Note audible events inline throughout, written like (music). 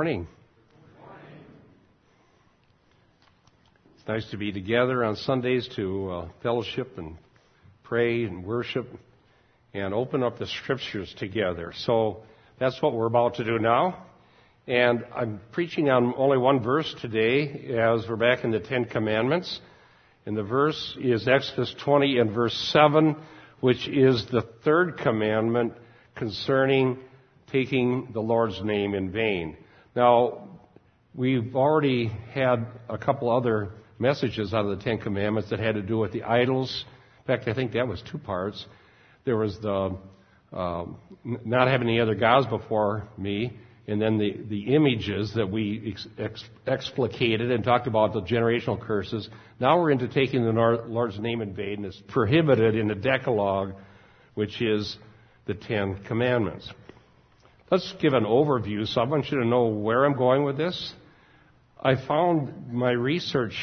morning. It's nice to be together on Sundays to uh, fellowship and pray and worship and open up the scriptures together. So that's what we're about to do now. And I'm preaching on only one verse today as we're back in the Ten Commandments. And the verse is Exodus 20 and verse 7, which is the third commandment concerning taking the Lord's name in vain. Now, we've already had a couple other messages out of the Ten Commandments that had to do with the idols. In fact, I think that was two parts. There was the uh, not having any other gods before me, and then the, the images that we ex, ex, explicated and talked about the generational curses. Now we're into taking the Lord's name in vain. and It's prohibited in the Decalogue, which is the Ten Commandments. Let's give an overview. So I want you to know where I'm going with this. I found my research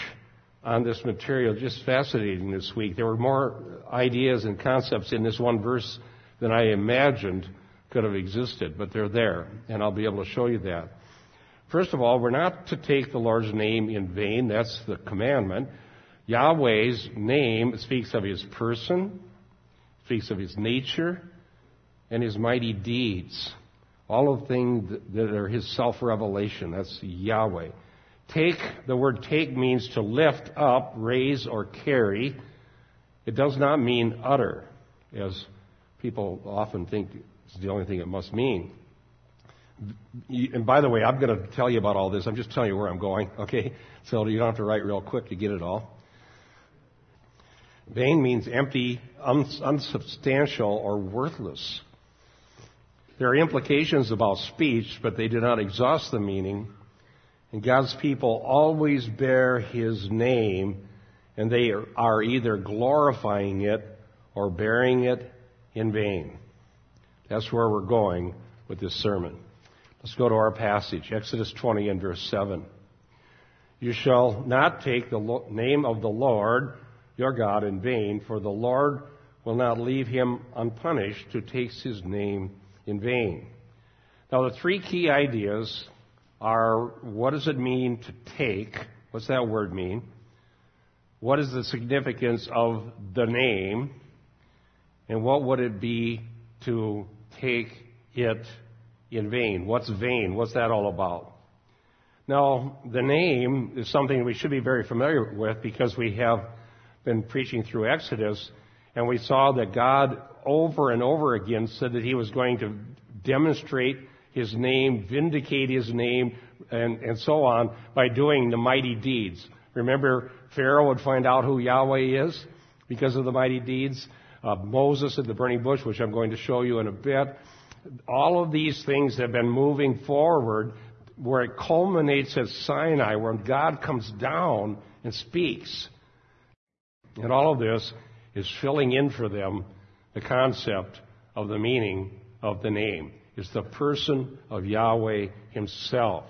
on this material just fascinating this week. There were more ideas and concepts in this one verse than I imagined could have existed, but they're there, and I'll be able to show you that. First of all, we're not to take the Lord's name in vain. That's the commandment. Yahweh's name speaks of his person, speaks of his nature, and his mighty deeds. All of things that are his self revelation. That's Yahweh. Take, the word take means to lift up, raise, or carry. It does not mean utter, as people often think is the only thing it must mean. And by the way, I'm going to tell you about all this. I'm just telling you where I'm going, (laughs) okay? So you don't have to write real quick to get it all. Vain means empty, unsubstantial, or worthless. There are implications about speech, but they do not exhaust the meaning. And God's people always bear His name, and they are either glorifying it or bearing it in vain. That's where we're going with this sermon. Let's go to our passage, Exodus 20 and verse 7. You shall not take the name of the Lord your God in vain, for the Lord will not leave him unpunished who takes his name in vain. Now, the three key ideas are what does it mean to take? What's that word mean? What is the significance of the name? And what would it be to take it in vain? What's vain? What's that all about? Now, the name is something we should be very familiar with because we have been preaching through Exodus and we saw that God over and over again said that he was going to demonstrate his name, vindicate his name, and, and so on by doing the mighty deeds. Remember, Pharaoh would find out who Yahweh is because of the mighty deeds. Uh, Moses at the burning bush, which I'm going to show you in a bit. All of these things have been moving forward where it culminates at Sinai, where God comes down and speaks. And all of this is filling in for them the concept of the meaning of the name. It's the person of Yahweh Himself.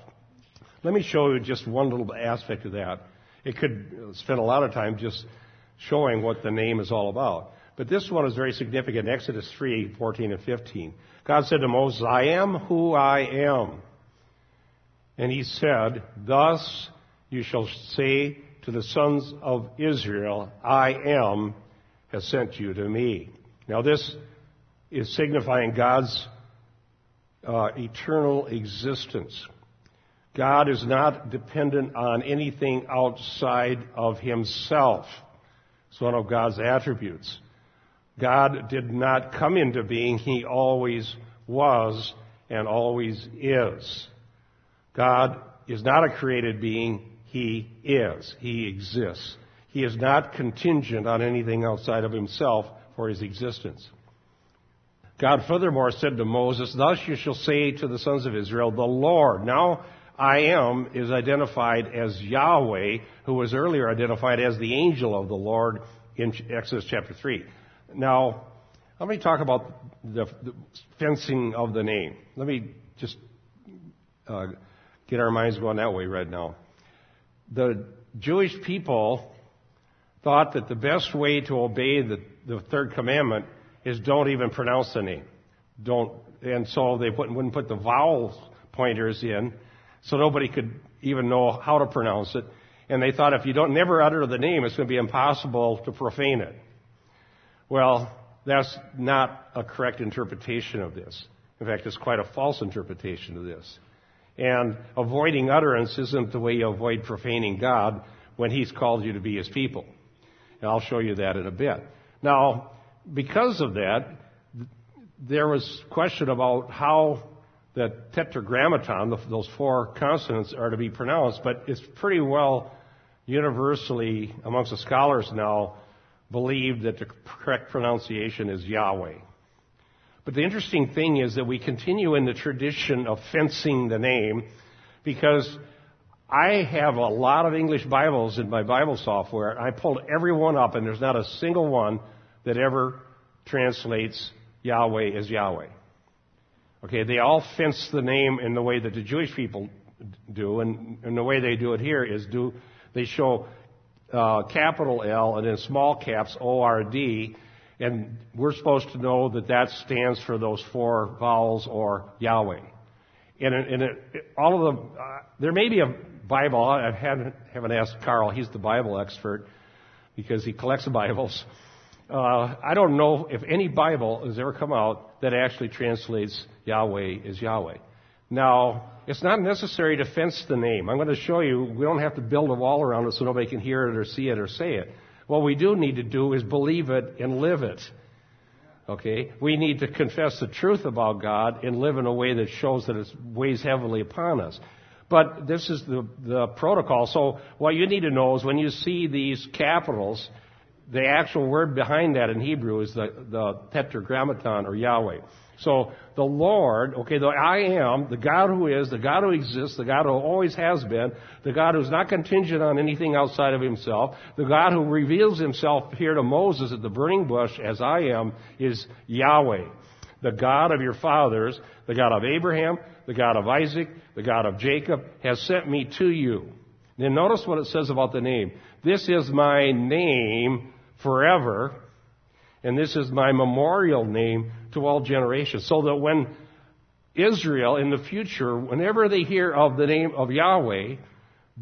Let me show you just one little aspect of that. It could spend a lot of time just showing what the name is all about. But this one is very significant. Exodus 3, 14 and 15. God said to Moses, I am who I am. And he said, Thus you shall say to the sons of Israel, I am has sent you to me. Now, this is signifying God's uh, eternal existence. God is not dependent on anything outside of himself. It's one of God's attributes. God did not come into being, he always was and always is. God is not a created being, he is. He exists. He is not contingent on anything outside of himself for his existence. God furthermore said to Moses, Thus you shall say to the sons of Israel, the Lord. Now, I am is identified as Yahweh, who was earlier identified as the angel of the Lord in Exodus chapter 3. Now, let me talk about the, the fencing of the name. Let me just uh, get our minds going that way right now. The Jewish people thought that the best way to obey the, the third commandment is don't even pronounce the name. Don't, and so they put, wouldn't put the vowel pointers in. So nobody could even know how to pronounce it. And they thought if you don't never utter the name, it's going to be impossible to profane it. Well, that's not a correct interpretation of this. In fact, it's quite a false interpretation of this. And avoiding utterance isn't the way you avoid profaning God when He's called you to be His people. And I'll show you that in a bit. Now, because of that, there was question about how the tetragrammaton, those four consonants, are to be pronounced, but it's pretty well universally amongst the scholars now believed that the correct pronunciation is Yahweh. But the interesting thing is that we continue in the tradition of fencing the name because I have a lot of English Bibles in my Bible software. I pulled every one up and there's not a single one that ever translates Yahweh as Yahweh. Okay, they all fence the name in the way that the Jewish people do, and, and the way they do it here is do they show uh, capital L and then small caps O R D, and we're supposed to know that that stands for those four vowels or Yahweh. And, and it, all of them, uh, there may be a Bible. I haven't, haven't asked Carl; he's the Bible expert because he collects (laughs) Bibles. Uh, I don't know if any Bible has ever come out that actually translates Yahweh as Yahweh. Now, it's not necessary to fence the name. I'm going to show you, we don't have to build a wall around it so nobody can hear it or see it or say it. What we do need to do is believe it and live it. Okay? We need to confess the truth about God and live in a way that shows that it weighs heavily upon us. But this is the, the protocol. So what you need to know is when you see these capitals, the actual word behind that in Hebrew is the, the tetragrammaton or Yahweh. So the Lord, okay, the I am, the God who is, the God who exists, the God who always has been, the God who's not contingent on anything outside of himself, the God who reveals himself here to Moses at the burning bush as I am, is Yahweh. The God of your fathers, the God of Abraham, the God of Isaac, the God of Jacob, has sent me to you. Then notice what it says about the name. This is my name forever, and this is my memorial name to all generations. So that when Israel in the future, whenever they hear of the name of Yahweh,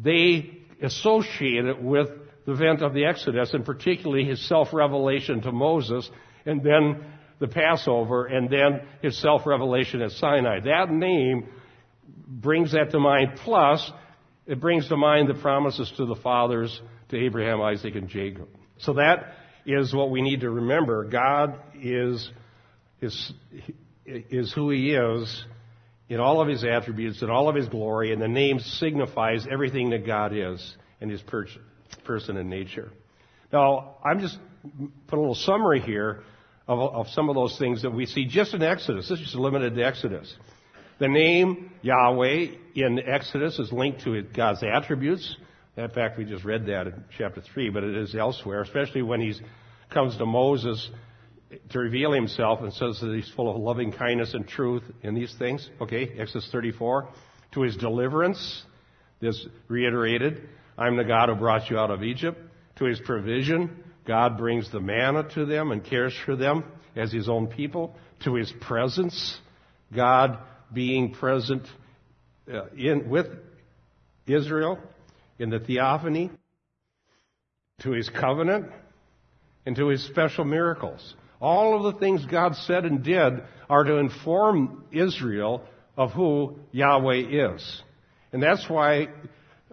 they associate it with the event of the Exodus, and particularly his self revelation to Moses, and then the Passover, and then his self revelation at Sinai. That name brings that to mind, plus, it brings to mind the promises to the fathers, to Abraham, Isaac, and Jacob. So that is what we need to remember. God is is, is who he is in all of his attributes, in all of his glory, and the name signifies everything that God is in his per- person and nature. Now, I'm just put a little summary here of, of some of those things that we see just in Exodus. This is limited to Exodus. The name Yahweh in Exodus is linked to God's attributes. In fact, we just read that in chapter 3, but it is elsewhere, especially when he comes to Moses to reveal himself and says that he's full of loving kindness and truth in these things. Okay, Exodus 34. To his deliverance, this reiterated, I'm the God who brought you out of Egypt. To his provision, God brings the manna to them and cares for them as his own people. To his presence, God being present uh, in, with Israel in the theophany. To his covenant and to his special miracles. All of the things God said and did are to inform Israel of who Yahweh is. And that's why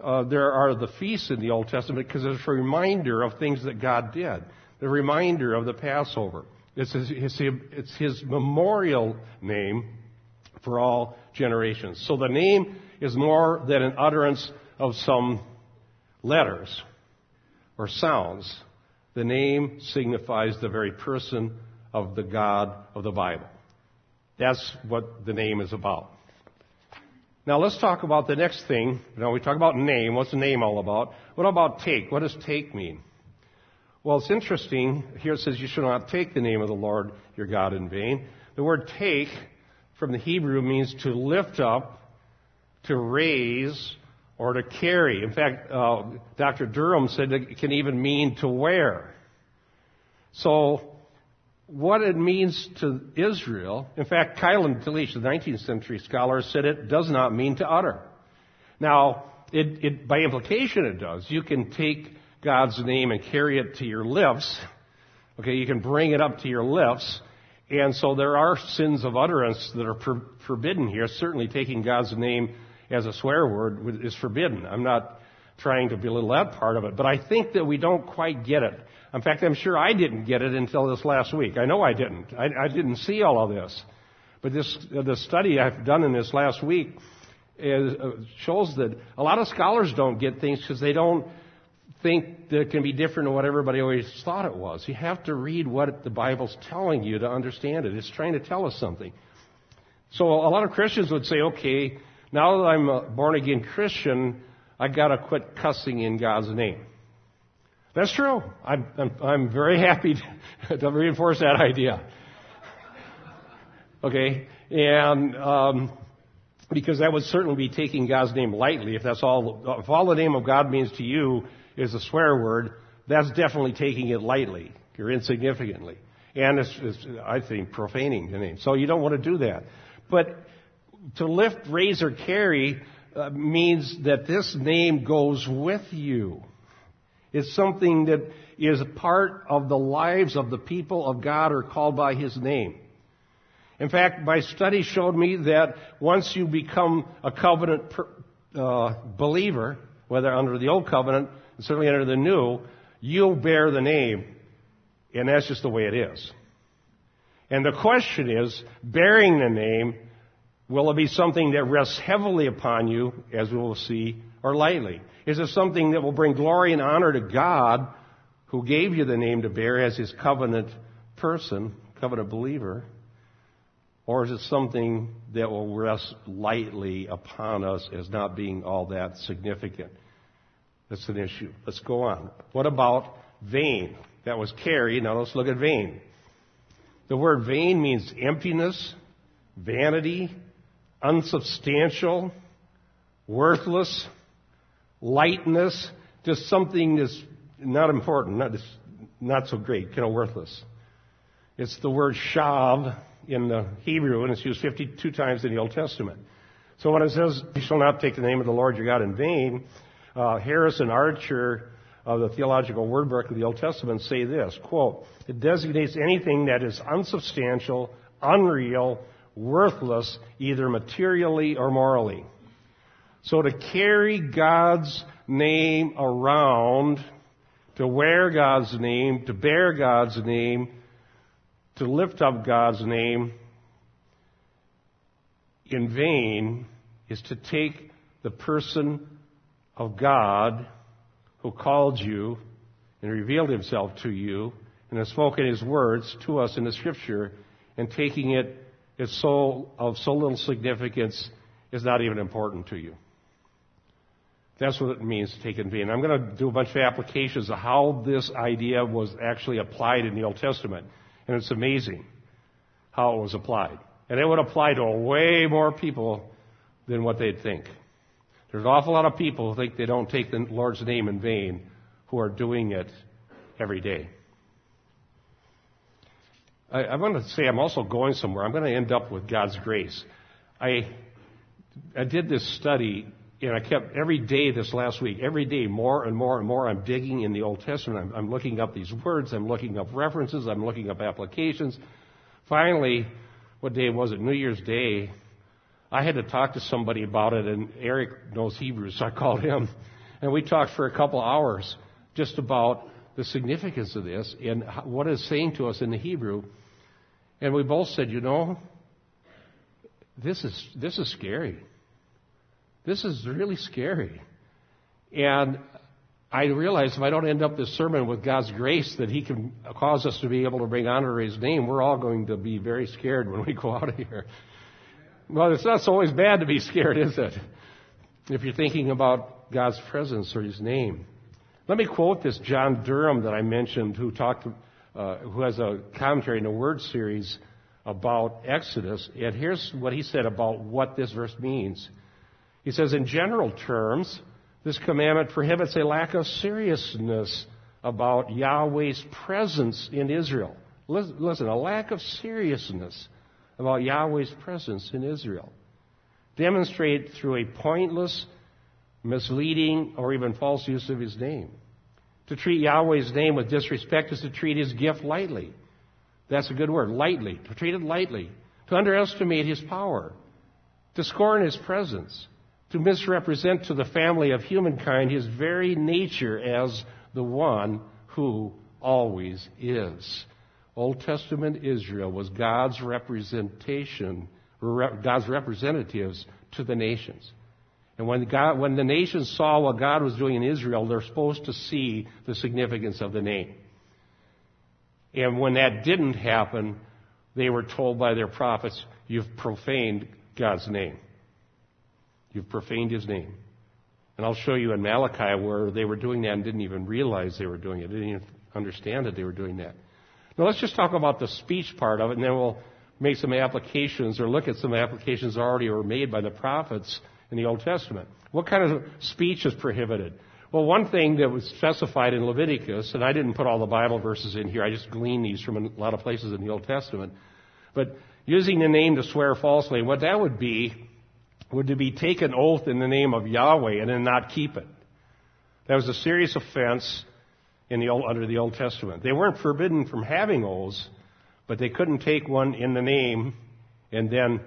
uh, there are the feasts in the Old Testament, because it's a reminder of things that God did. The reminder of the Passover. It's his, it's his memorial name for all generations. So the name is more than an utterance of some letters or sounds. The name signifies the very person of the God of the Bible. That's what the name is about. Now let's talk about the next thing. Now we talk about name. What's the name all about? What about take? What does take mean? Well, it's interesting. Here it says you shall not take the name of the Lord your God in vain. The word take from the Hebrew means to lift up, to raise, or to carry. In fact, uh, Dr. Durham said it can even mean to wear. So, what it means to Israel, in fact, Keil and Delitzsch, the 19th century scholar, said it does not mean to utter. Now, it, it, by implication it does. You can take God's name and carry it to your lips. Okay, you can bring it up to your lips. And so there are sins of utterance that are forbidden here. Certainly taking God's name as a swear word is forbidden. I'm not trying to belittle that part of it, but I think that we don't quite get it. In fact, I'm sure I didn't get it until this last week. I know I didn't. I, I didn't see all of this. But this, the study I've done in this last week is, uh, shows that a lot of scholars don't get things because they don't think that it can be different than what everybody always thought it was. You have to read what the Bible's telling you to understand it. It's trying to tell us something. So a lot of Christians would say, okay, now that I'm a born again Christian, I gotta quit cussing in God's name. That's true. I'm, I'm, I'm very happy to, (laughs) to reinforce that idea. Okay? And, um, because that would certainly be taking God's name lightly. If that's all, if all the name of God means to you is a swear word, that's definitely taking it lightly or insignificantly. And it's, it's I think, profaning the name. So you don't want to do that. But to lift, raise, or carry uh, means that this name goes with you. It's something that is part of the lives of the people of God are called by His name. In fact, my study showed me that once you become a covenant per, uh, believer, whether under the old covenant, and certainly under the new, you'll bear the name. And that's just the way it is. And the question is, bearing the name, will it be something that rests heavily upon you, as we will see, or lightly? Is it something that will bring glory and honor to God, who gave you the name to bear as his covenant person, covenant believer? Or is it something that will rest lightly upon us as not being all that significant? That's an issue. Let's go on. What about vain? That was carry. Now let's look at vain. The word vain means emptiness, vanity, unsubstantial, worthless, lightness, just something that's not important, not, not so great, kind of worthless. It's the word shav in the Hebrew, and it's used 52 times in the Old Testament. So when it says, you shall not take the name of the Lord your God in vain, uh, Harrison Archer of the Theological Word Book of the Old Testament say this, quote, it designates anything that is unsubstantial, unreal, worthless, either materially or morally. So to carry God's name around, to wear God's name, to bear God's name, to lift up God's name in vain is to take the person of God who called you and revealed himself to you and has spoken his words to us in the scripture and taking it as so, of so little significance is not even important to you. That's what it means to take in vain. I'm going to do a bunch of applications of how this idea was actually applied in the Old Testament. And it's amazing how it was applied. And it would apply to way more people than what they'd think. There's an awful lot of people who think they don't take the Lord's name in vain who are doing it every day. I, I want to say I'm also going somewhere. I'm going to end up with God's grace. I, I did this study and I kept every day this last week, every day more and more and more. I'm digging in the Old Testament. I'm, I'm looking up these words. I'm looking up references. I'm looking up applications. Finally, what day was it? New Year's Day. I had to talk to somebody about it, and Eric knows Hebrew, so I called him, and we talked for a couple hours just about the significance of this and what it's saying to us in the Hebrew. And we both said, you know, this is this is scary. This is really scary. And I realize if I don't end up this sermon with God's grace that He can cause us to be able to bring honor to His name, we're all going to be very scared when we go out of here. Well, it's not always bad to be scared, is it? If you're thinking about God's presence or His name. Let me quote this John Durham that I mentioned, who talked, uh, who has a commentary in a word series about Exodus. And here's what he said about what this verse means. He says, in general terms, this commandment prohibits a lack of seriousness about Yahweh's presence in Israel. Listen, a lack of seriousness about Yahweh's presence in Israel. Demonstrate through a pointless misleading, or even false use of his name. To treat Yahweh's name with disrespect is to treat his gift lightly. That's a good word, lightly. To treat it lightly. To underestimate his power. To scorn his presence. To misrepresent to the family of humankind his very nature as the one who always is. Old Testament Israel was God's representation, God's representatives to the nations. And when, God, when the nations saw what God was doing in Israel, they're supposed to see the significance of the name. And when that didn't happen, they were told by their prophets, You've profaned God's name. You've profaned His name. And I'll show you in Malachi where they were doing that and didn't even realize they were doing it. Didn't even understand that they were doing that. Now let's just talk about the speech part of it, and then we'll make some applications or look at some applications already were made by the prophets in the Old Testament. What kind of speech is prohibited? Well, one thing that was specified in Leviticus, and I didn't put all the Bible verses in here, I just gleaned these from a lot of places in the Old Testament, but using the name to swear falsely, what that would be, would to be take an oath in the name of Yahweh and then not keep it. That was a serious offense in the Old, under the Old Testament. They weren't forbidden from having oaths, but they couldn't take one in the name and then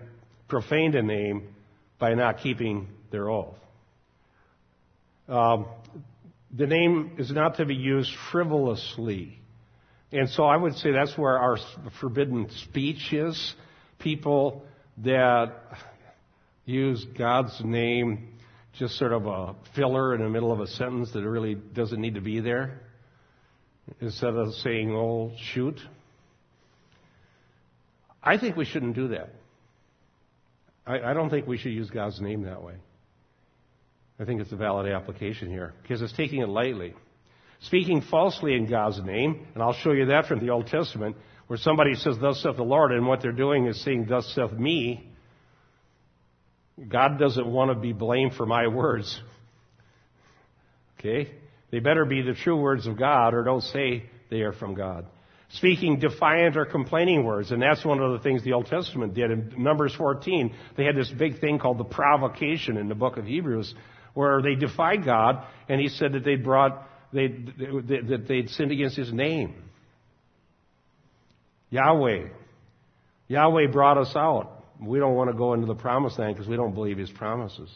profane the name by not keeping their oath. Um, the name is not to be used frivolously. And so I would say that's where our forbidden speech is. People that use God's name just sort of a filler in the middle of a sentence that really doesn't need to be there instead of saying, oh, shoot. I think we shouldn't do that. I, I don't think we should use God's name that way. I think it's a valid application here because it's taking it lightly. Speaking falsely in God's name, and I'll show you that from the Old Testament, where somebody says, Thus saith the Lord, and what they're doing is saying, Thus saith me. God doesn't want to be blamed for my words. Okay? They better be the true words of God, or don't say they are from God speaking defiant or complaining words. And that's one of the things the Old Testament did. In Numbers 14, they had this big thing called the provocation in the book of Hebrews, where they defied God, and he said that they'd brought, they that they'd sinned against his name. Yahweh. Yahweh brought us out. We don't want to go into the promised land because we don't believe his promises.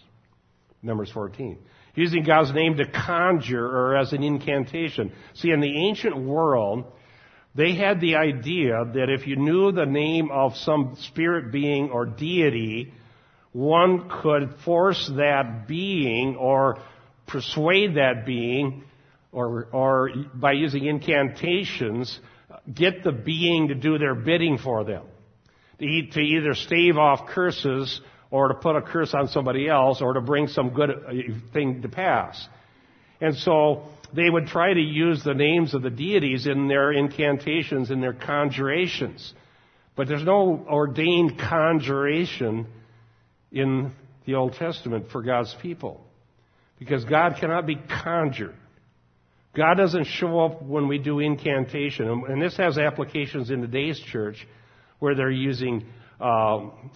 Numbers 14. Using God's name to conjure or as an incantation. See, in the ancient world, they had the idea that if you knew the name of some spirit being or deity, one could force that being or persuade that being or, or by using incantations, get the being to do their bidding for them. To either stave off curses or to put a curse on somebody else or to bring some good thing to pass. And so they would try to use the names of the deities in their incantations in their conjurations. But there's no ordained conjuration in the Old Testament for God's people. Because God cannot be conjured. God doesn't show up when we do incantation. And this has applications in today's church where they're using, um,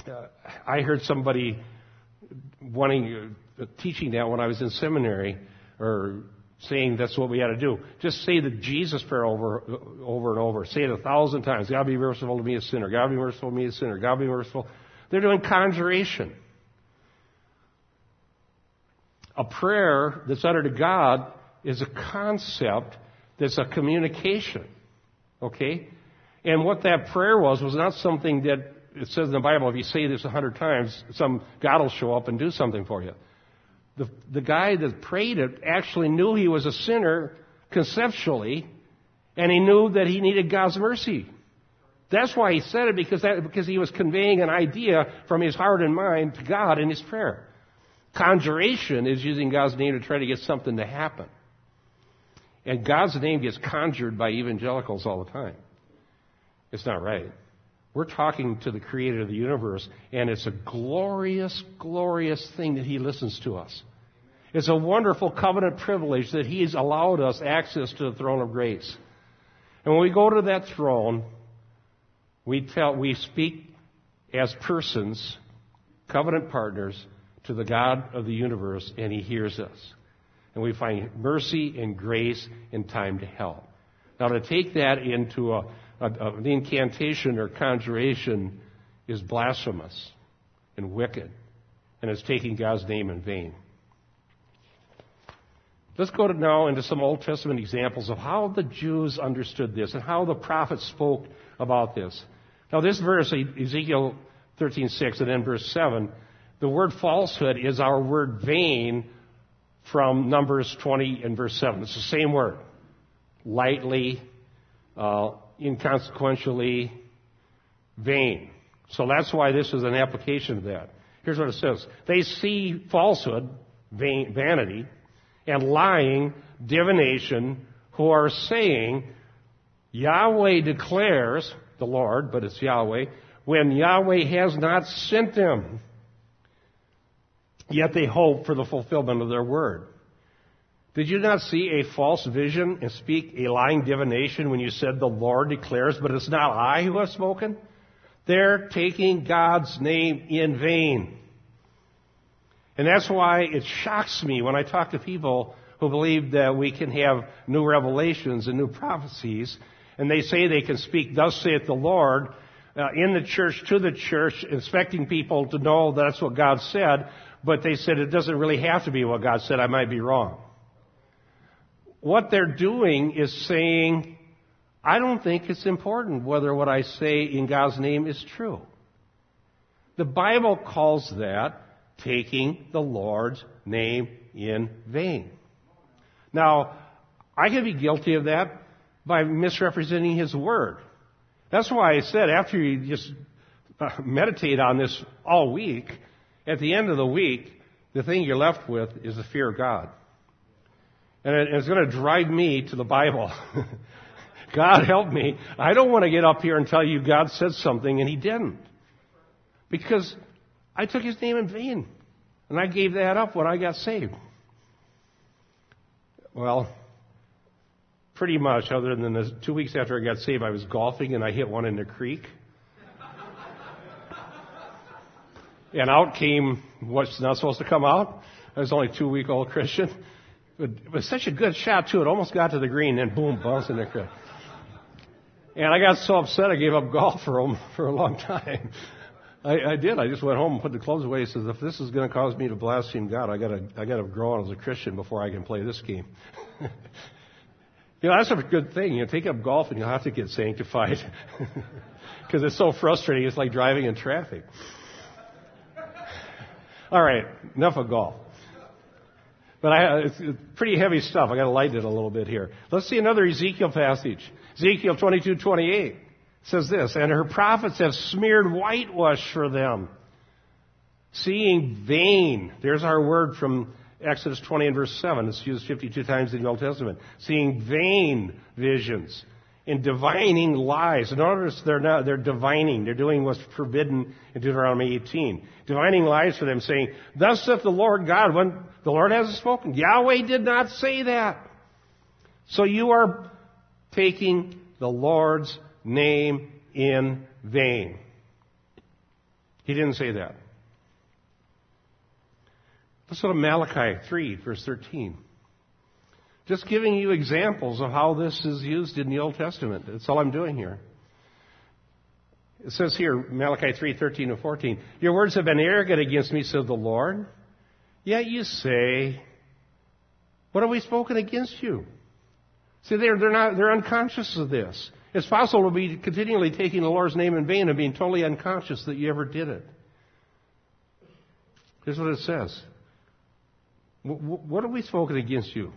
I heard somebody wanting, uh, teaching that when I was in seminary, or saying that's what we got to do. Just say the Jesus prayer over, over and over. Say it a thousand times. God be merciful to me, a sinner. God be merciful to me, a sinner. God be merciful. They're doing conjuration. A prayer that's uttered to God is a concept that's a communication. Okay? And what that prayer was was not something that it says in the Bible, if you say this a hundred times, some God will show up and do something for you the, the guy that prayed it actually knew he was a sinner conceptually, and he knew that he needed God's mercy. That's why he said it, because, that, because he was conveying an idea from his heart and mind to God in his prayer. Conjuration is using God's name to try to get something to happen. And God's name gets conjured by evangelicals all the time. It's not right. We're talking to the creator of the universe, and it's a glorious, glorious thing that he listens to us. It's a wonderful covenant privilege that he's allowed us access to the throne of grace. And when we go to that throne, we tell, we speak as persons, covenant partners, to the God of the universe and He hears us. And we find mercy and grace in time to help. Now to take that into a, a, an incantation or conjuration is blasphemous and wicked. And is taking God's name in vain. Let's go to now into some Old Testament examples of how the Jews understood this and how the prophets spoke about this. Now this verse, Ezekiel 13:6 and then verse 7, the word falsehood is our word vain from Numbers 20 and verse 7. It's the same word. Lightly, uh, inconsequentially, vain. So that's why this is an application of that. Here's what it says. They see falsehood, vain, vanity, and lying, divination, who are saying, Yahweh declares, the Lord, but it's Yahweh, when Yahweh has not sent them. Yet they hope for the fulfillment of their word. Did you not see a false vision and speak a lying divination when you said the Lord declares, but it's not I who have spoken? They're taking God's name in vain. And that's why it shocks me when I talk to people who believe that we can have new revelations and new prophecies, and they say they can speak, thus saith the Lord, uh, in the church to the church, expecting people to know that's what God said, but they said it doesn't really have to be what God said, I might be wrong. What they're doing is saying, I don't think it's important whether what I say in God's name is true. The Bible calls that taking the Lord's name in vain. Now, I can be guilty of that by misrepresenting His Word. That's why I said after you just uh, meditate on this all week, at the end of the week, the thing you're left with is the fear of God. And it's going to drive me to the Bible. (laughs) God help me. I don't want to get up here and tell you God said something and He didn't. Because I took His name in vain. And I gave that up when I got saved. Well, pretty much, other than the two weeks after I got saved, I was golfing and I hit one in the creek. and out came what's not supposed to come out. I was only two week old Christian. But it was such a good shot too. It almost got to the green and boom, bounced in the creek. And I got so upset I gave up golf for, (laughs) for a long time. I, I did. I just went home and put the clothes away. He says, if this is going to cause me to blaspheme God, I gotta, I gotta grow as a Christian before I can play this game. (laughs) you know, that's a good thing. You know, take up golf and you'll have to get sanctified. (laughs) Because it's so frustrating. It's like driving in traffic. All right, enough of golf. But I, uh, it's pretty heavy stuff. I got to lighten it a little bit here. Let's see another Ezekiel passage. Ezekiel 22, 28 says this, and her prophets have smeared whitewash for them, seeing vain. There's our word from Exodus 20 and verse 7. It's used 52 times in the Old Testament. Seeing vain visions and divining lies. Notice they're not, they're divining. They're doing what's forbidden in Deuteronomy 18. Divining lies for them saying, thus saith the Lord God, when the Lord hasn't spoken. Yahweh did not say that. So you are taking the Lord's name in vain. He didn't say that. Let's go to Malachi 3, verse 13. Just giving you examples of how this is used in the Old Testament. That's all I'm doing here. It says here, Malachi 3, 13 and 14, Your words have been arrogant against me, said the Lord. Yet you say, What have we spoken against you? See, they're, they're, not, they're unconscious of this. It's possible to be continually taking the Lord's name in vain and being totally unconscious that you ever did it. Here's what it says. What have we spoken against you?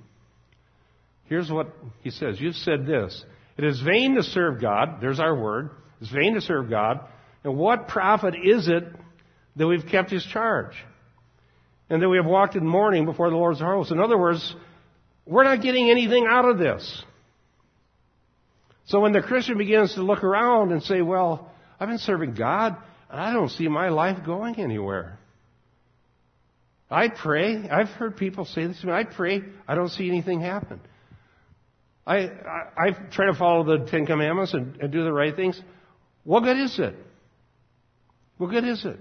Here's what he says. You've said this. It is vain to serve God. There's our word. It's vain to serve God. And what profit is it that we've kept his charge? And that we have walked in mourning before the Lord's house? In other words, we're not getting anything out of this. So when the Christian begins to look around and say, well, I've been serving God, and I don't see my life going anywhere. I pray. I've heard people say this to me. I pray. I don't see anything happen. I, I, I try to follow the Ten Commandments and, and do the right things. What good is it? What good is it?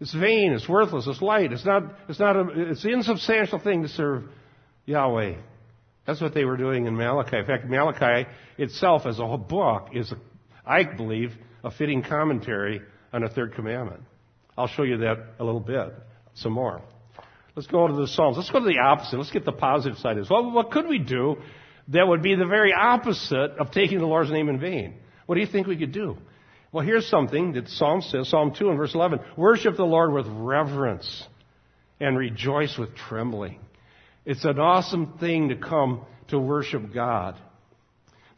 It's vain, it's worthless, it's light. It's not, it's not a, it's an insubstantial thing to serve Yahweh. That's what they were doing in Malachi. In fact, Malachi itself as a whole book is, I believe, a fitting commentary on the third commandment. I'll show you that a little bit, some more. Let's go to the Psalms. Let's go to the opposite. Let's get the positive side. Well, what could we do that would be the very opposite of taking the Lord's name in vain? What do you think we could do? Well, here's something that Psalm says, Psalm 2 and verse 11. Worship the Lord with reverence and rejoice with trembling. It's an awesome thing to come to worship God.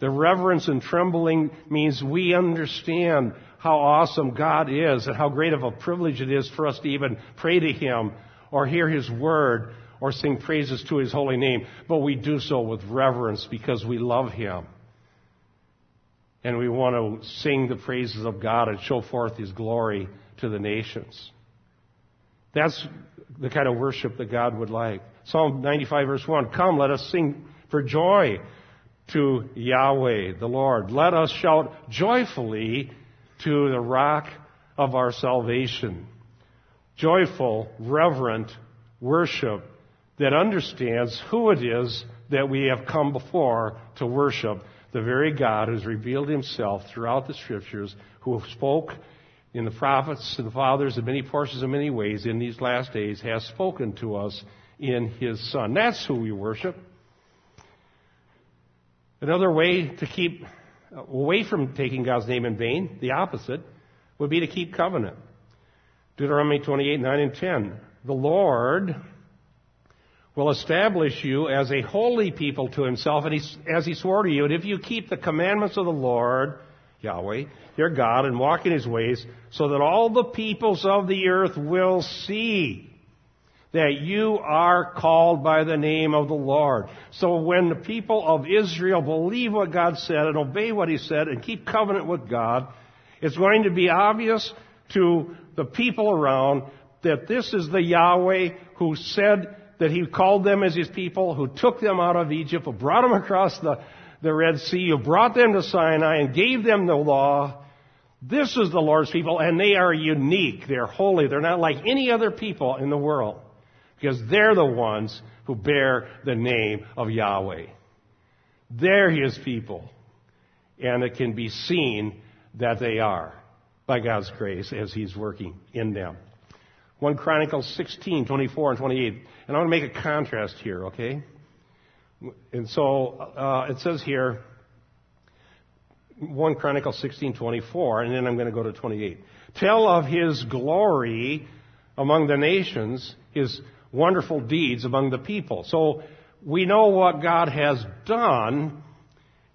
The reverence and trembling means we understand how awesome God is and how great of a privilege it is for us to even pray to Him or hear His word or sing praises to His holy name. But we do so with reverence because we love Him. And we want to sing the praises of God and show forth His glory to the nations. That's the kind of worship that God would like. Psalm 95 verse 1, Come, let us sing for joy to Yahweh, the Lord. Let us shout joyfully to the rock of our salvation. Joyful, reverent worship that understands who it is that we have come before to worship the very God who's revealed himself throughout the scriptures, who spoke in the prophets and the fathers in many portions in many ways in these last days, has spoken to us in his Son. That's who we worship. Another way to keep away from taking God's name in vain, the opposite, would be to keep covenant. Deuteronomy 28, 9 and 10. The Lord will establish you as a holy people to himself, and he, as he swore to you, and if you keep the commandments of the Lord, Yahweh, your God, and walk in his ways, so that all the peoples of the earth will see that you are called by the name of the Lord. So when the people of Israel believe what God said and obey what He said and keep covenant with God, it's going to be obvious to the people around that this is the Yahweh who said that He called them as His people, who took them out of Egypt, who brought them across the, the Red Sea, who brought them to Sinai and gave them the law. This is the Lord's people, and they are unique. They're holy. They're not like any other people in the world because they're the ones who bear the name of Yahweh. They're His people. And it can be seen that they are by God's grace as He's working in them. 1 Chronicles 16, 24 and 28. And I want to make a contrast here, okay? And so uh, it says here, 1 Chronicles 16, 24, and then I'm going to go to 28. Tell of his glory among the nations, his wonderful deeds among the people. So we know what God has done,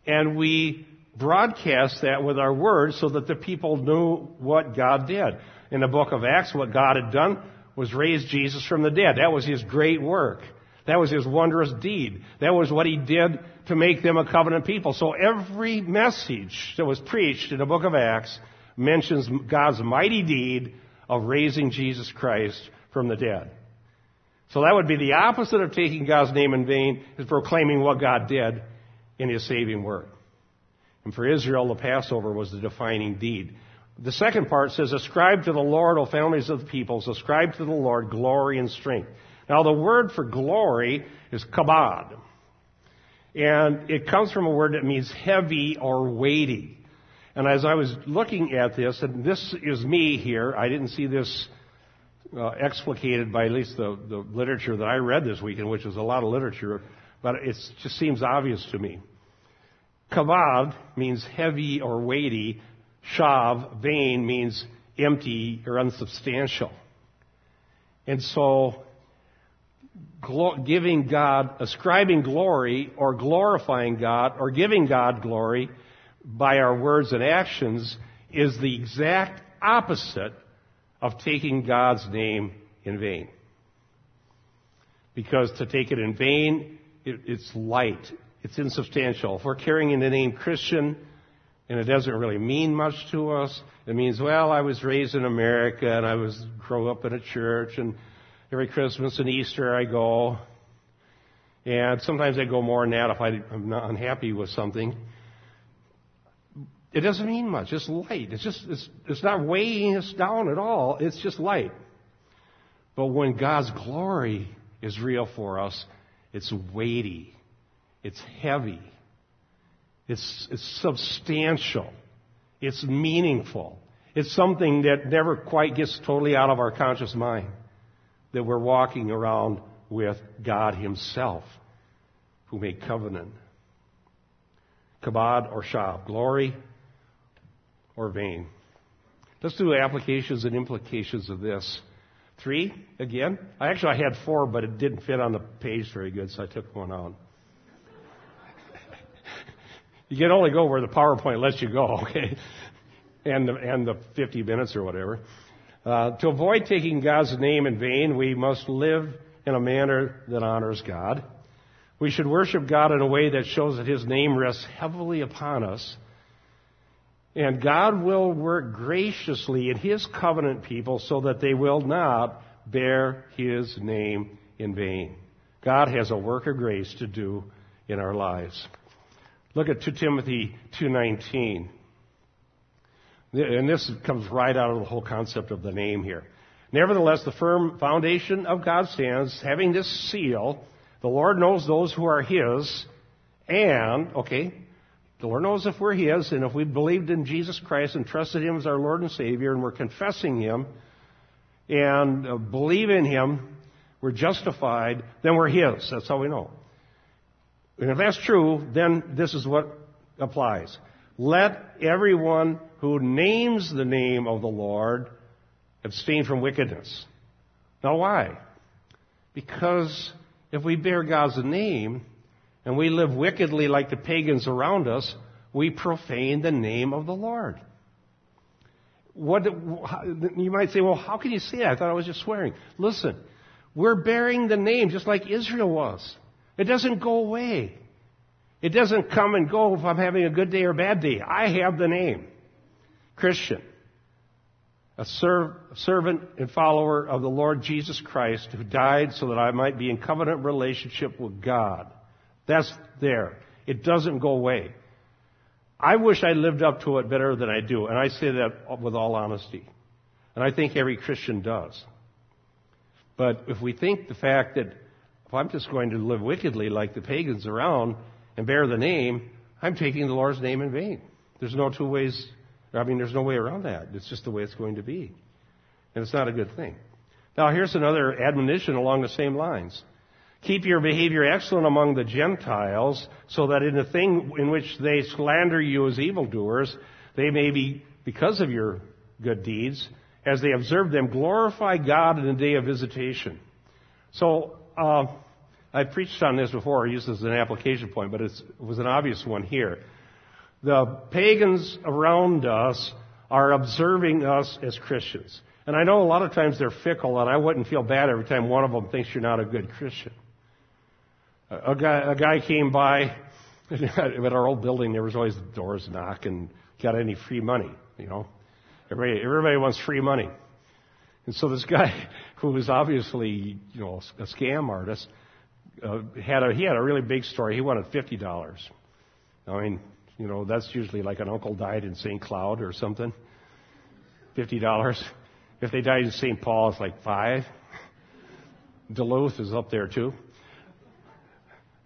and we broadcast that with our words so that the people knew what God did. In the book of Acts, what God had done was raise Jesus from the dead. That was his great work. That was his wondrous deed. That was what he did to make them a covenant people. So every message that was preached in the book of Acts mentions God's mighty deed of raising Jesus Christ from the dead. So that would be the opposite of taking God's name in vain, is proclaiming what God did in His saving work. And for Israel, the Passover was the defining deed. The second part says, Ascribe to the Lord, O families of the peoples, ascribe to the Lord glory and strength. Now the word for glory is kabod. And it comes from a word that means heavy or weighty. And as I was looking at this, and this is me here, I didn't see this uh, explicated by at least the, the literature that I read this weekend, which was a lot of literature, but it just seems obvious to me. Kavad means heavy or weighty. Shav, vain, means empty or unsubstantial. And so, giving God, ascribing glory or glorifying God or giving God glory by our words and actions is the exact opposite of taking God's name in vain. Because to take it in vain, it, it's light, it's insubstantial. If we're carrying in the name Christian, and it doesn't really mean much to us, it means, well, I was raised in America and I was grew up in a church and every Christmas and Easter I go. And sometimes I go more than that if I'm not unhappy with something. It doesn't mean much. It's light. It's just, it's, it's not weighing us down at all. It's just light. But when God's glory is real for us, it's weighty. It's heavy. It's, it's substantial. It's meaningful. It's something that never quite gets totally out of our conscious mind. That we're walking around with God Himself, who made covenant. Kabod or Shav, glory or vain. Let's do applications and implications of this. Three, again. I actually I had four, but it didn't fit on the page very good, so I took one out. You can only go where the PowerPoint lets you go, (laughs) okay? And the, and the 50 minutes or whatever. Uh, to avoid taking God's name in vain, we must live in a manner that honors God. We should worship God in a way that shows that His name rests heavily upon us. And God will work graciously in His covenant people so that they will not bear His name in vain. God has a work of grace to do in our lives. Look at 2 Timothy 2.19. And this comes right out of the whole concept of the name here. Nevertheless, the firm foundation of God stands, having this seal, the Lord knows those who are His, and, okay, the Lord knows if we're His, and if we believed in Jesus Christ and trusted Him as our Lord and Savior, and we're confessing Him, and uh, believe in Him, we're justified, then we're His. That's how we know. And if that's true, then this is what applies. Let everyone who names the name of the Lord abstain from wickedness. Now why? Because if we bear God's name and we live wickedly like the pagans around us, we profane the name of the Lord. What, you might say, well, how can you say that? I thought I was just swearing. Listen, we're bearing the name just like Israel was. It doesn't go away. It doesn't come and go if I'm having a good day or a bad day. I have the name. Christian a serv- servant and follower of the Lord Jesus Christ who died so that I might be in covenant relationship with God. That's there. It doesn't go away. I wish I lived up to it better than I do, and I say that with all honesty. And I think every Christian does. But if we think the fact that if I'm just going to live wickedly like the pagans around and bear the name, I'm taking the Lord's name in vain. There's no two ways I mean, there's no way around that. It's just the way it's going to be. And it's not a good thing. Now, here's another admonition along the same lines. Keep your behavior excellent among the Gentiles, so that in the thing in which they slander you as evildoers, they may be, because of your good deeds, as they observe them, glorify God in the day of visitation. So, uh, I preached on this before, I used this as an application point, but it was an obvious one here. The pagans around us are observing us as Christians. And I know a lot of times they're fickle, and I wouldn't feel bad every time one of them thinks you're not a good Christian. A guy, a guy came by (laughs) at our old building. There was always the doors knock and got any free money. You know, everybody, everybody wants free money. And so this guy, who was obviously you know a scam artist, uh, had a he had a really big story. He wanted fifty dollars. I mean, you know, that's usually like an uncle died in St. Cloud or something. Fifty dollars. If they died in St. Paul, it's like five. Duluth is up there too.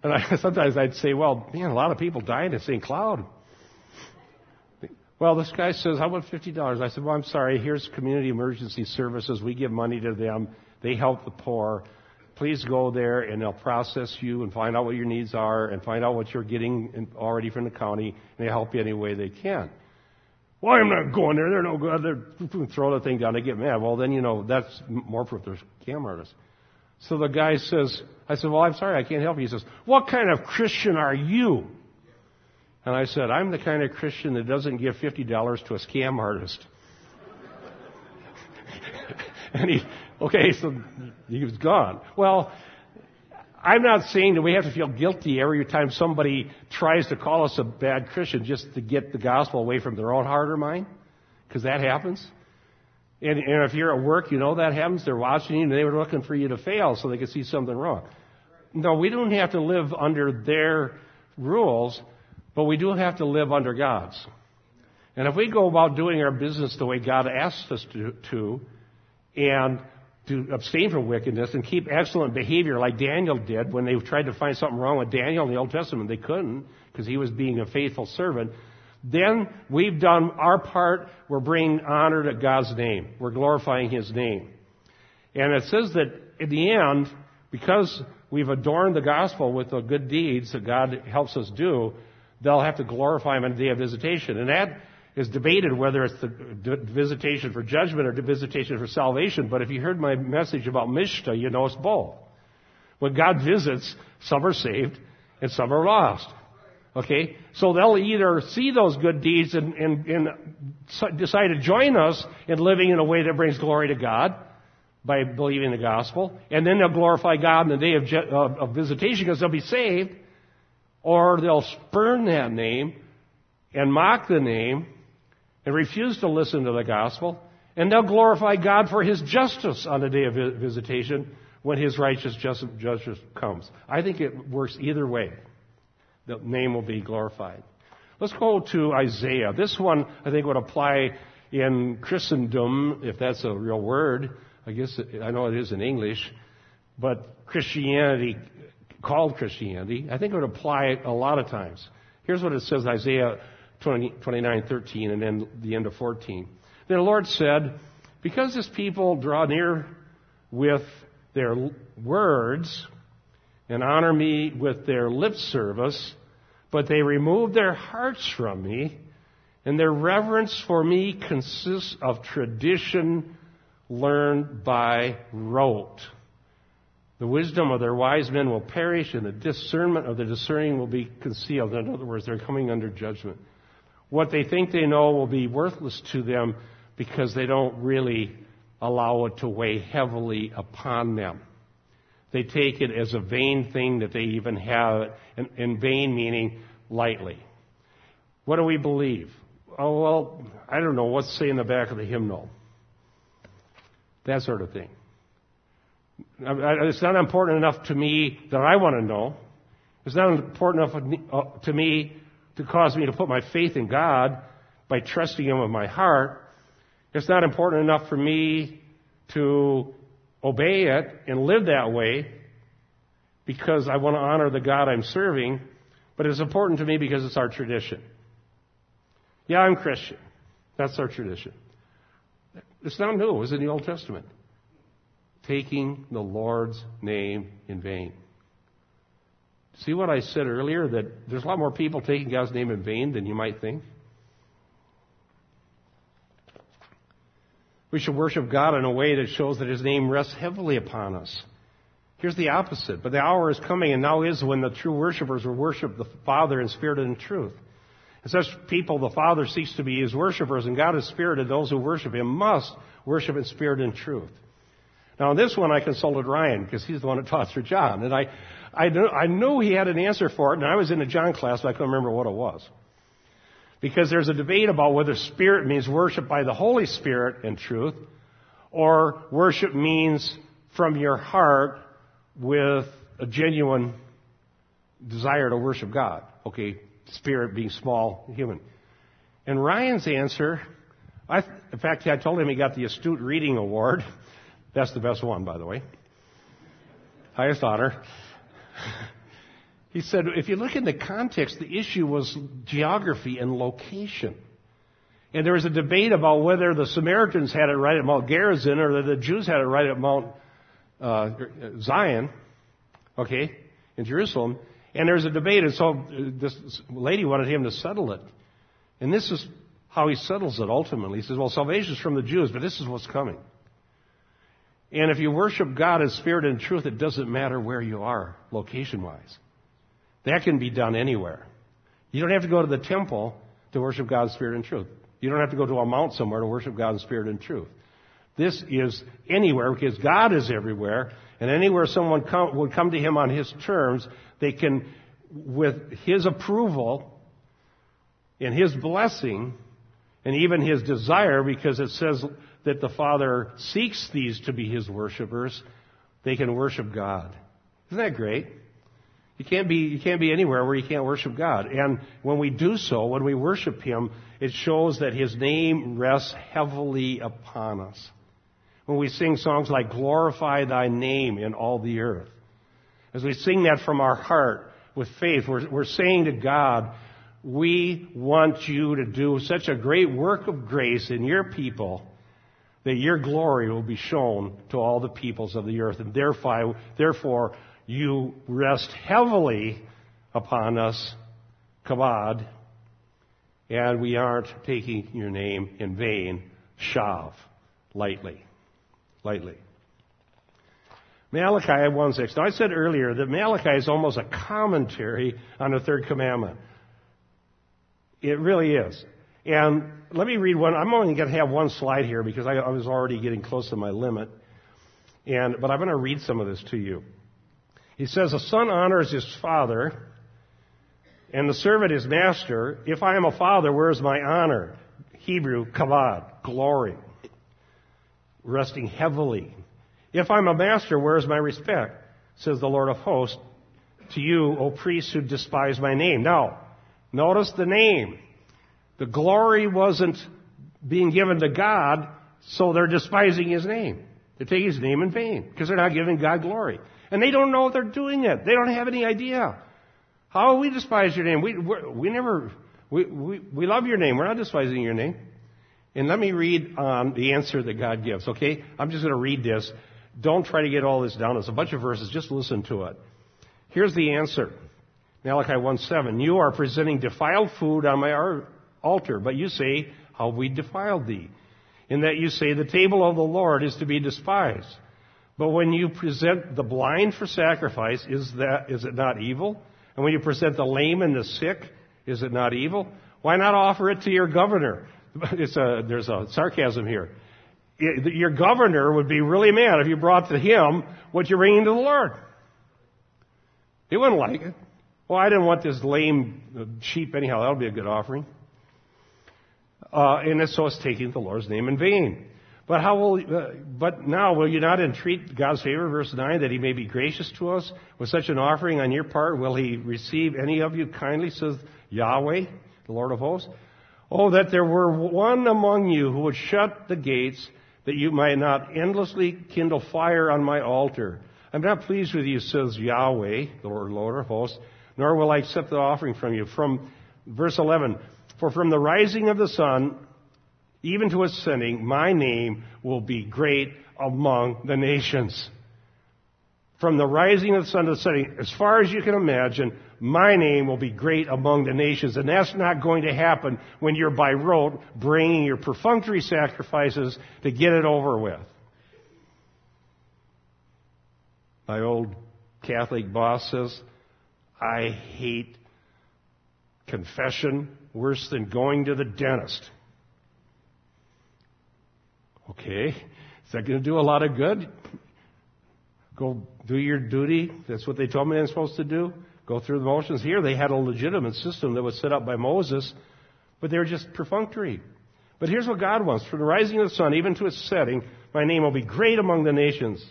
And I, (laughs) sometimes I'd say, well, man, a lot of people died in St. Cloud. Well, this guy says, I want $50. I said, well, I'm sorry. Here's community emergency services. We give money to them. They help the poor please go there and they'll process you and find out what your needs are and find out what you're getting already from the county and they help you any way they can. Well, I'm not going there. They're no good. They're (laughs) throw the thing down. They get mad. Well, then you know that's more proof there's artists. So the guy says, I said, well, I'm sorry, I can't help you. He says, what kind of Christian are you? And I said, I'm the kind of Christian that doesn't give $50 to a scam artist. (laughs) and he, Okay, so he was gone. Well, I'm not saying that we have to feel guilty every time somebody tries to call us a bad Christian just to get the gospel away from their own heart or mind, because that happens. And, and, if you're at work, you know that happens. They're watching you and they were looking for you to fail so they could see something wrong. No, we don't have to live under their rules, but we do have to live under God's. And if we go about doing our business the way God asks us to, to and to abstain from wickedness and keep excellent behavior like Daniel did when they tried to find something wrong with Daniel in the Old Testament. They couldn't because he was being a faithful servant. Then we've done our part. We're bringing honor to God's name. We're glorifying His name. And it says that in the end, because we've adorned the gospel with the good deeds that God helps us do, they'll have to glorify Him on the day of visitation. And that is debated whether it's the visitation for judgment or the visitation for salvation. But if you heard my message about Mishta, you know it's both. When God visits, some are saved and some are lost. Okay? So they'll either see those good deeds and, and, and decide to join us in living in a way that brings glory to God by believing the gospel, and then they'll glorify God in the day of, of visitation because they'll be saved, or they'll spurn that name and mock the name and refuse to listen to the gospel, and they'll glorify God for His justice on the day of visitation when His righteous justice comes. I think it works either way. The name will be glorified. Let's go to Isaiah. This one, I think, would apply in Christendom, if that's a real word. I guess I know it is in English, but Christianity, called Christianity, I think it would apply a lot of times. Here's what it says, Isaiah 20, 29, 13, and then the end of 14. Then the Lord said, Because this people draw near with their words and honor me with their lip service, but they remove their hearts from me, and their reverence for me consists of tradition learned by rote. The wisdom of their wise men will perish, and the discernment of the discerning will be concealed. In other words, they're coming under judgment what they think they know will be worthless to them because they don't really allow it to weigh heavily upon them. They take it as a vain thing that they even have, and, in vain meaning lightly. What do we believe? Oh, well, I don't know. What's say in the back of the hymnal? That sort of thing. It's not important enough to me that I want to know. It's not important enough uh, to me to cause me to put my faith in God by trusting Him with my heart. It's not important enough for me to obey it and live that way because I want to honor the God I'm serving, but it's important to me because it's our tradition. Yeah, I'm Christian. That's our tradition. It's not new. It was in the Old Testament. Taking the Lord's name in vain. See what I said earlier that there's a lot more people taking God's name in vain than you might think? We should worship God in a way that shows that His name rests heavily upon us. Here's the opposite. But the hour is coming, and now is when the true worshipers will worship the Father in spirit and in truth. And such people, the Father seeks to be His worshipers, and God is spirit, and those who worship Him must worship in spirit and truth. Now, on this one, I consulted Ryan because he's the one that taught through John, and I, I, I knew he had an answer for it, and I was in a John class, but I couldn't remember what it was. Because there's a debate about whether spirit means worship by the Holy Spirit in truth, or worship means from your heart with a genuine desire to worship God. Okay, spirit being small, human. And Ryan's answer, I, in fact, I told him he got the Astute Reading Award. That's the best one, by the way. Highest honor. He said, if you look in the context, the issue was geography and location. And there was a debate about whether the Samaritans had it right at Mount Gerizim or the Jews had it right at Mount uh, Zion, okay, in Jerusalem. And there was a debate, and so uh, this lady wanted him to settle it. And this is how he settles it ultimately. He says, well, salvation is from the Jews, but this is what's coming. And if you worship God in spirit and truth, it doesn't matter where you are, location wise. That can be done anywhere. You don't have to go to the temple to worship God in spirit and truth. You don't have to go to a mount somewhere to worship God in spirit and truth. This is anywhere because God is everywhere, and anywhere someone come, would come to Him on His terms, they can, with His approval and His blessing, and even His desire, because it says that the Father seeks these to be His worshipers, they can worship God. Isn't that great? You can't be, you can't be anywhere where you can't worship God. And when we do so, when we worship Him, it shows that His name rests heavily upon us. when we sing songs like Glorify Thy Name in All the Earth. As we sing that from our heart with faith, we're, we're saying to God, we want you to do such a great work of grace in your people that your glory will be shown to all the peoples of the earth. And therefore, therefore you rest heavily upon us, kabod, and we aren't taking your name in vain, shav, lightly. Lightly. Malachi 1.6. Now I said earlier that Malachi is almost a commentary on the third commandment. It really is. And let me read one. I'm only going to have one slide here because I, I was already getting close to my limit. And, but I'm going to read some of this to you. He says, A son honors his father, and the servant his master. If I am a father, where is my honor? Hebrew, kavod, glory. Resting heavily. If I'm a master, where is my respect? Says the Lord of hosts. To you, O priests who despise my name. Now, notice the name. The glory wasn't being given to God, so they're despising His name. They take His name in vain because they're not giving God glory. And they don't know they're doing it. They don't have any idea. How we despise your name? We, we never, we, we, we love your name. We're not despising your name. And let me read um, the answer that God gives, okay? I'm just going to read this. Don't try to get all this down. It's a bunch of verses. Just listen to it. Here's the answer. Malachi 1 7. You are presenting defiled food on my altar. But you say, How we defiled thee. In that you say, The table of the Lord is to be despised. But when you present the blind for sacrifice, is that, is it not evil? And when you present the lame and the sick, is it not evil? Why not offer it to your governor? (laughs) A, there's a sarcasm here. Your governor would be really mad if you brought to him what you're bringing to the Lord. He wouldn't like it. Well, I didn't want this lame uh, sheep anyhow. That'll be a good offering. Uh, and so it's taking the Lord's name in vain. But how will, uh, but now will you not entreat God's favor, verse 9, that he may be gracious to us with such an offering on your part? Will he receive any of you kindly, says Yahweh, the Lord of hosts? Oh, that there were one among you who would shut the gates that you might not endlessly kindle fire on my altar. I'm not pleased with you, says Yahweh, the Lord, Lord of hosts, nor will I accept the offering from you. From verse 11, for from the rising of the sun, even to its setting, my name will be great among the nations. From the rising of the sun to the setting, as far as you can imagine, my name will be great among the nations. And that's not going to happen when you're by rote bringing your perfunctory sacrifices to get it over with. My old Catholic boss says, I hate confession worse than going to the dentist. Okay, is that going to do a lot of good? Go do your duty. That's what they told me I'm supposed to do. Go through the motions. Here they had a legitimate system that was set up by Moses, but they were just perfunctory. But here's what God wants. From the rising of the sun even to its setting, my name will be great among the nations.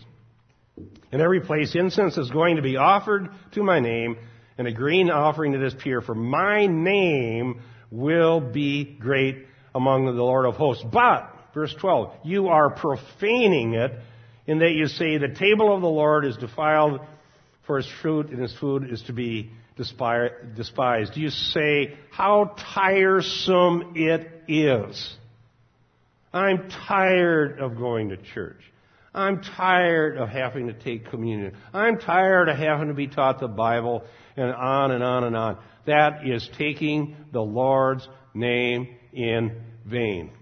In every place, incense is going to be offered to my name, and a green offering that is pure. For my name will be great among the Lord of hosts. But, verse 12, you are profaning it in that you say the table of the Lord is defiled for his fruit and his food is to be despised. You say how tiresome it is. I'm tired of going to church. I'm tired of having to take communion. I'm tired of having to be taught the Bible and on and on and on. That is taking the Lord's name in vain.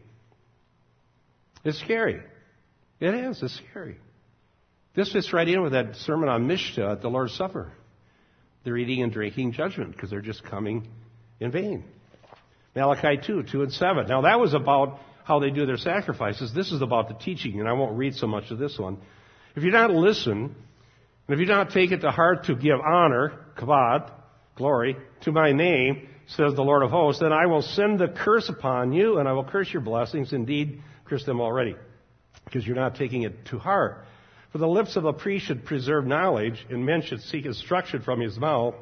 It's scary. It is. It's scary. This fits right in with that sermon on Mishta at the Lord's Supper. They're eating and drinking judgment because they're just coming in vain. Malachi 2, 2 and 7. Now that was about how they do their sacrifices. This is about the teaching, and I won't read so much of this one. If you do not listen, and if you do not take it to heart to give honor, kavod, glory, to my name, says the Lord of hosts, then I will send the curse upon you, and I will curse your blessings. Indeed, curse them already, because you're not taking it to heart. For the lips of a priest should preserve knowledge, and men should seek instruction from his mouth,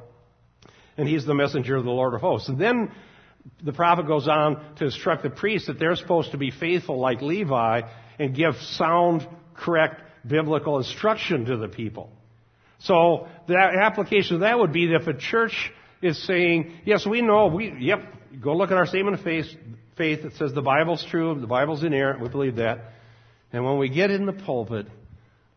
and he's the messenger of the Lord of hosts. And then the prophet goes on to instruct the priests that they're supposed to be faithful like Levi and give sound correct biblical instruction to the people. So the application of that would be that if a church is saying, yes, we know, we, yep, go look at our statement of faith, faith that says the Bible's true, the Bible's inerrant, we believe that. And when we get in the pulpit,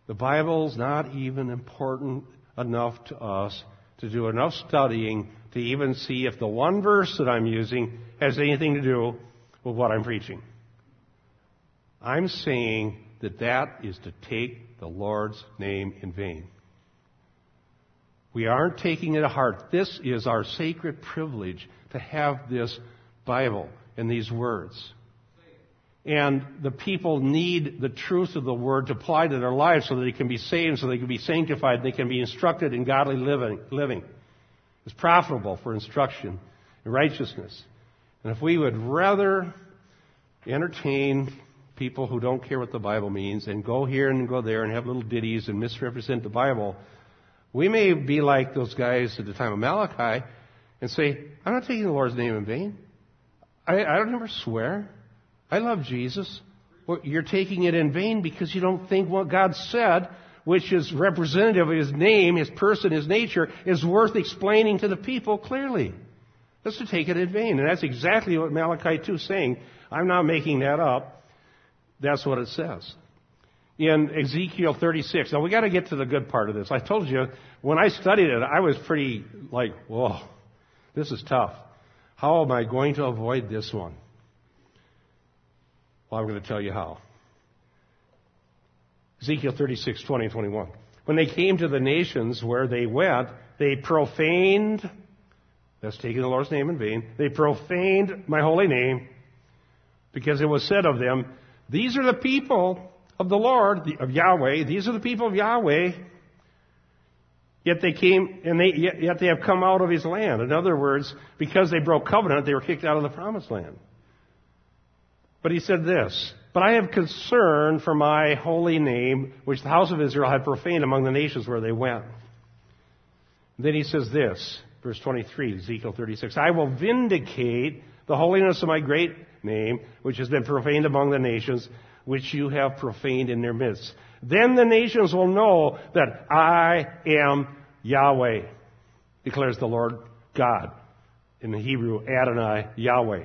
the Bible's not even important enough to us to do enough studying to even see if the one verse that I'm using has anything to do with what I'm preaching. I'm saying that that is to take the Lord's name in vain. We aren't taking it to heart. This is our sacred privilege to have this Bible and these words. And the people need the truth of the word to apply to their lives so that they can be saved, so they can be sanctified, they can be instructed in godly living. living. It's profitable for instruction and righteousness. And if we would rather entertain people who don't care what the Bible means and go here and go there and have little ditties and misrepresent the Bible, we may be like those guys at the time of Malachi and say, I'm not taking the Lord's name in vain. I, I don't ever swear. I love Jesus. Well, you're taking it in vain because you don't think what God said, which is representative of His name, His person, His nature, is worth explaining to the people clearly. That's to take it in vain. And that's exactly what Malachi 2 is saying. I'm not making that up. That's what it says. In Ezekiel 36. Now we gotta get to the good part of this. I told you, when I studied it, I was pretty like, whoa, this is tough. How am I going to avoid this one? Well, I'm going to tell you how. Ezekiel 36, 20 and 21. When they came to the nations where they went, they profaned, that's taking the Lord's name in vain, they profaned my holy name because it was said of them, these are the people of the Lord, of Yahweh, these are the people of Yahweh, Yet they came, and they, yet, yet they have come out of his land. In other words, because they broke covenant, they were kicked out of the promised land. But he said this, But I have concern for my holy name, which the house of Israel had profaned among the nations where they went. Then he says this, verse 23, Ezekiel 36, I will vindicate the holiness of my great name, which has been profaned among the nations, which you have profaned in their midst. Then the nations will know that I am Yahweh, declares the Lord God. In the Hebrew, Adonai, Yahweh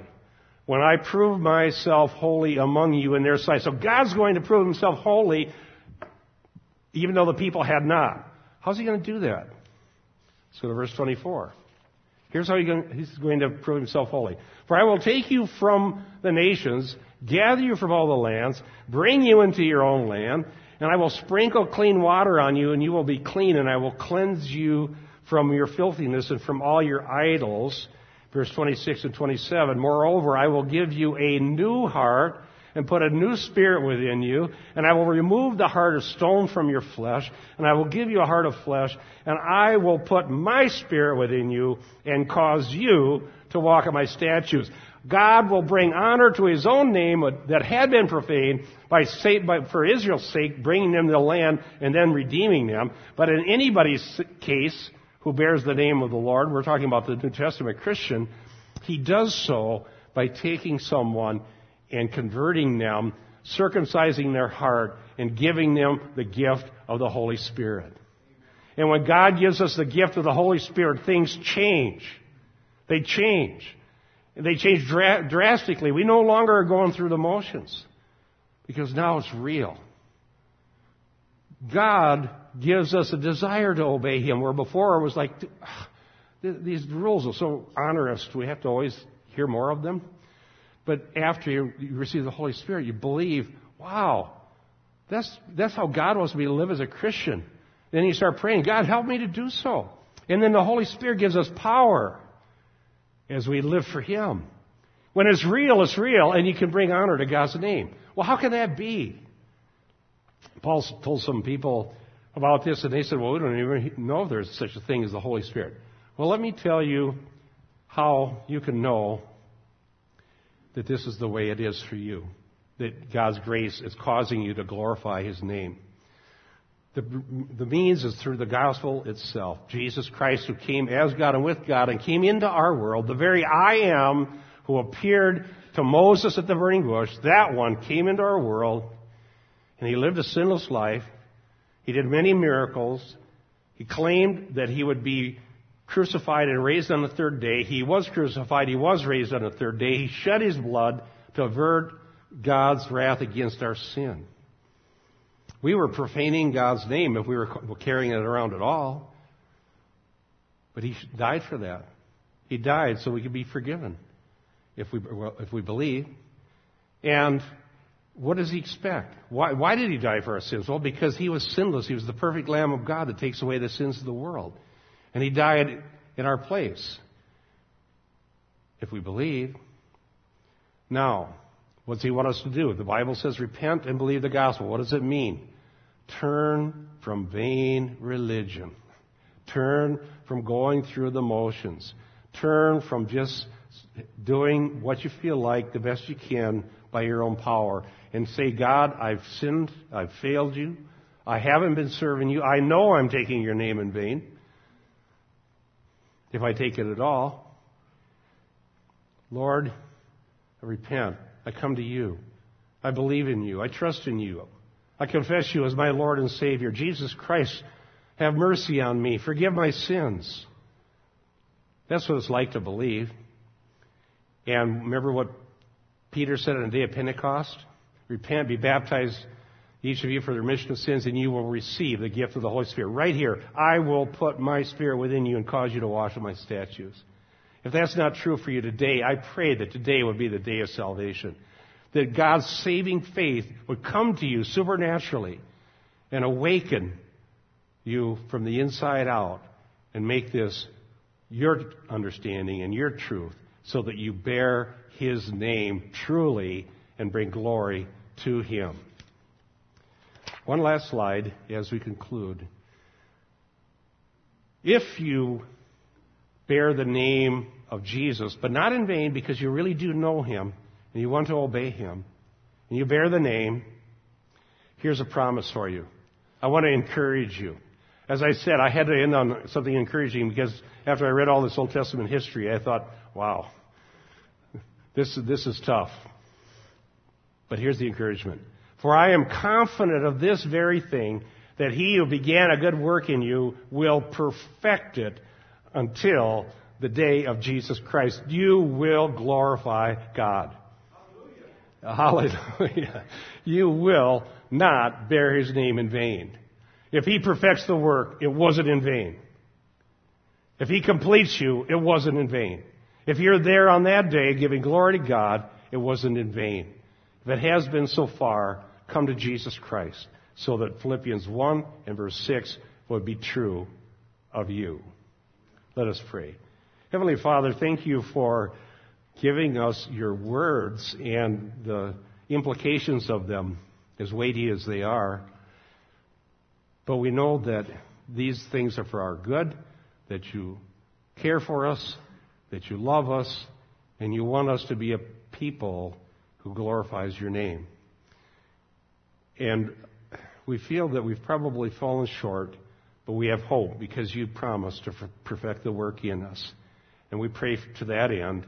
when I prove myself holy among you in their sight. So God's going to prove himself holy even though the people had not. How's he going to do that? Let's go to verse 24. Here's how he's going to prove himself holy. For I will take you from the nations, gather you from all the lands, bring you into your own land, and I will sprinkle clean water on you, and you will be clean, and I will cleanse you from your filthiness and from all your idols verse 26 and 27. Moreover, I will give you a new heart and put a new spirit within you, and I will remove the heart of stone from your flesh, and I will give you a heart of flesh, and I will put my spirit within you and cause you to walk in my statutes. God will bring honor to his own name that had been profaned by, by, for Israel's sake, bringing them to the land and then redeeming them. But in anybody's case, who bears the name of the Lord, we're talking about the New Testament Christian, he does so by taking someone and converting them, circumcising their heart, and giving them the gift of the Holy Spirit. And when God gives us the gift of the Holy Spirit, things change. They change. They change dra- drastically. We no longer are going through the motions because now it's real. God gives us a desire to obey Him, where before it was like, these rules are so onerous, we have to always hear more of them. But after you, receive the Holy Spirit, you believe, wow, that's, that's how God wants me to live as a Christian. Then you start praying, God, help me to do so. And then the Holy Spirit gives us power as we live for Him. When it's real, it's real, and you can bring honor to God's name. Well, how can that be? Paul told some people about this, and they said, Well, we don't even know if there's such a thing as the Holy Spirit. Well, let me tell you how you can know that this is the way it is for you, that God's grace is causing you to glorify His name. The, the means is through the gospel itself. Jesus Christ, who came as God and with God and came into our world, the very I am who appeared to Moses at the burning bush, that one came into our world And he lived a sinless life. He did many miracles. He claimed that he would be crucified and raised on the third day. He was crucified. He was raised on the third day. He shed his blood to avert God's wrath against our sin. We were profaning God's name if we were carrying it around at all. But he died for that. He died so we could be forgiven if we, if we believe. And what does he expect? Why, why did he die for our sins? Well, because he was sinless. He was the perfect Lamb of God that takes away the sins of the world. And he died in our place. If we believe. Now, what does he want us to do? The Bible says repent and believe the gospel. What does it mean? Turn from vain religion. Turn from going through the motions. Turn from just doing what you feel like the best you can by your own power and say, God, I've sinned. I've failed you. I haven't been serving you. I know I'm taking your name in vain. If I take it at all. Lord, I repent. I come to you. I believe in you. I trust in you. I confess you as my Lord and Savior. Jesus Christ, have mercy on me. Forgive my sins. That's what it's like to believe. And remember what Peter said on the day of Pentecost? Repent, be baptized, each of you, for the remission of sins, and you will receive the gift of the Holy Spirit. Right here, I will put my Spirit within you and cause you to wash my statues. If that's not true for you today, I pray that today would be the day of salvation. That God's saving faith would come to you supernaturally and awaken you from the inside out and make this your understanding and your truth so that you bear His name truly and bring glory to Him. One last slide as we conclude. If you bear the name of Jesus, but not in vain because you really do know Him and you want to obey Him, and you bear the name, here's a promise for you. I want to encourage you. As I said, I had to end on something encouraging because after I read all this Old Testament history, I thought, wow, (laughs) this, this is tough. But here's the encouragement. For I am confident of this very thing, that he who began a good work in you will perfect it until the day of Jesus Christ. You will glorify God. Hallelujah. Hallelujah. You will not bear his name in vain. If he perfects the work, it wasn't in vain. If he completes you, it wasn't in vain. If you're there on that day giving glory to God, it wasn't in vain. It has been so far, come to Jesus Christ so that Philippians 1 and verse 6 would be true of you. Let us pray. Heavenly Father, thank you for giving us your words and the implications of them, as weighty as they are. But we know that these things are for our good, that you care for us, that you love us, and you want us to be a people who glorifies your name. And we feel that we've probably fallen short, but we have hope because you promised to perfect the work in us. And we pray to that end,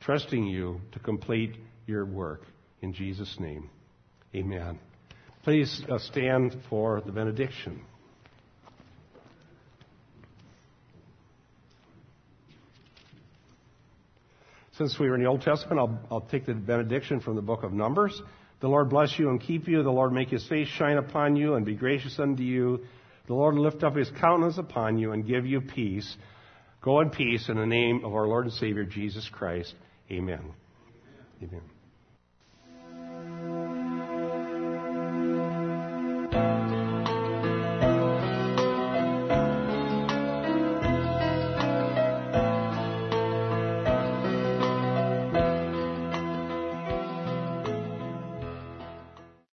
trusting you to complete your work. In Jesus' name, amen. Please uh, stand for the benediction. Since we are in the Old Testament, I'll, I'll, take the benediction from the book of Numbers. The Lord bless you and keep you. The Lord make his face shine upon you and be gracious unto you. The Lord lift up his countenance upon you and give you peace. Go in peace in the name of our Lord and Savior Jesus Christ. Amen. Amen.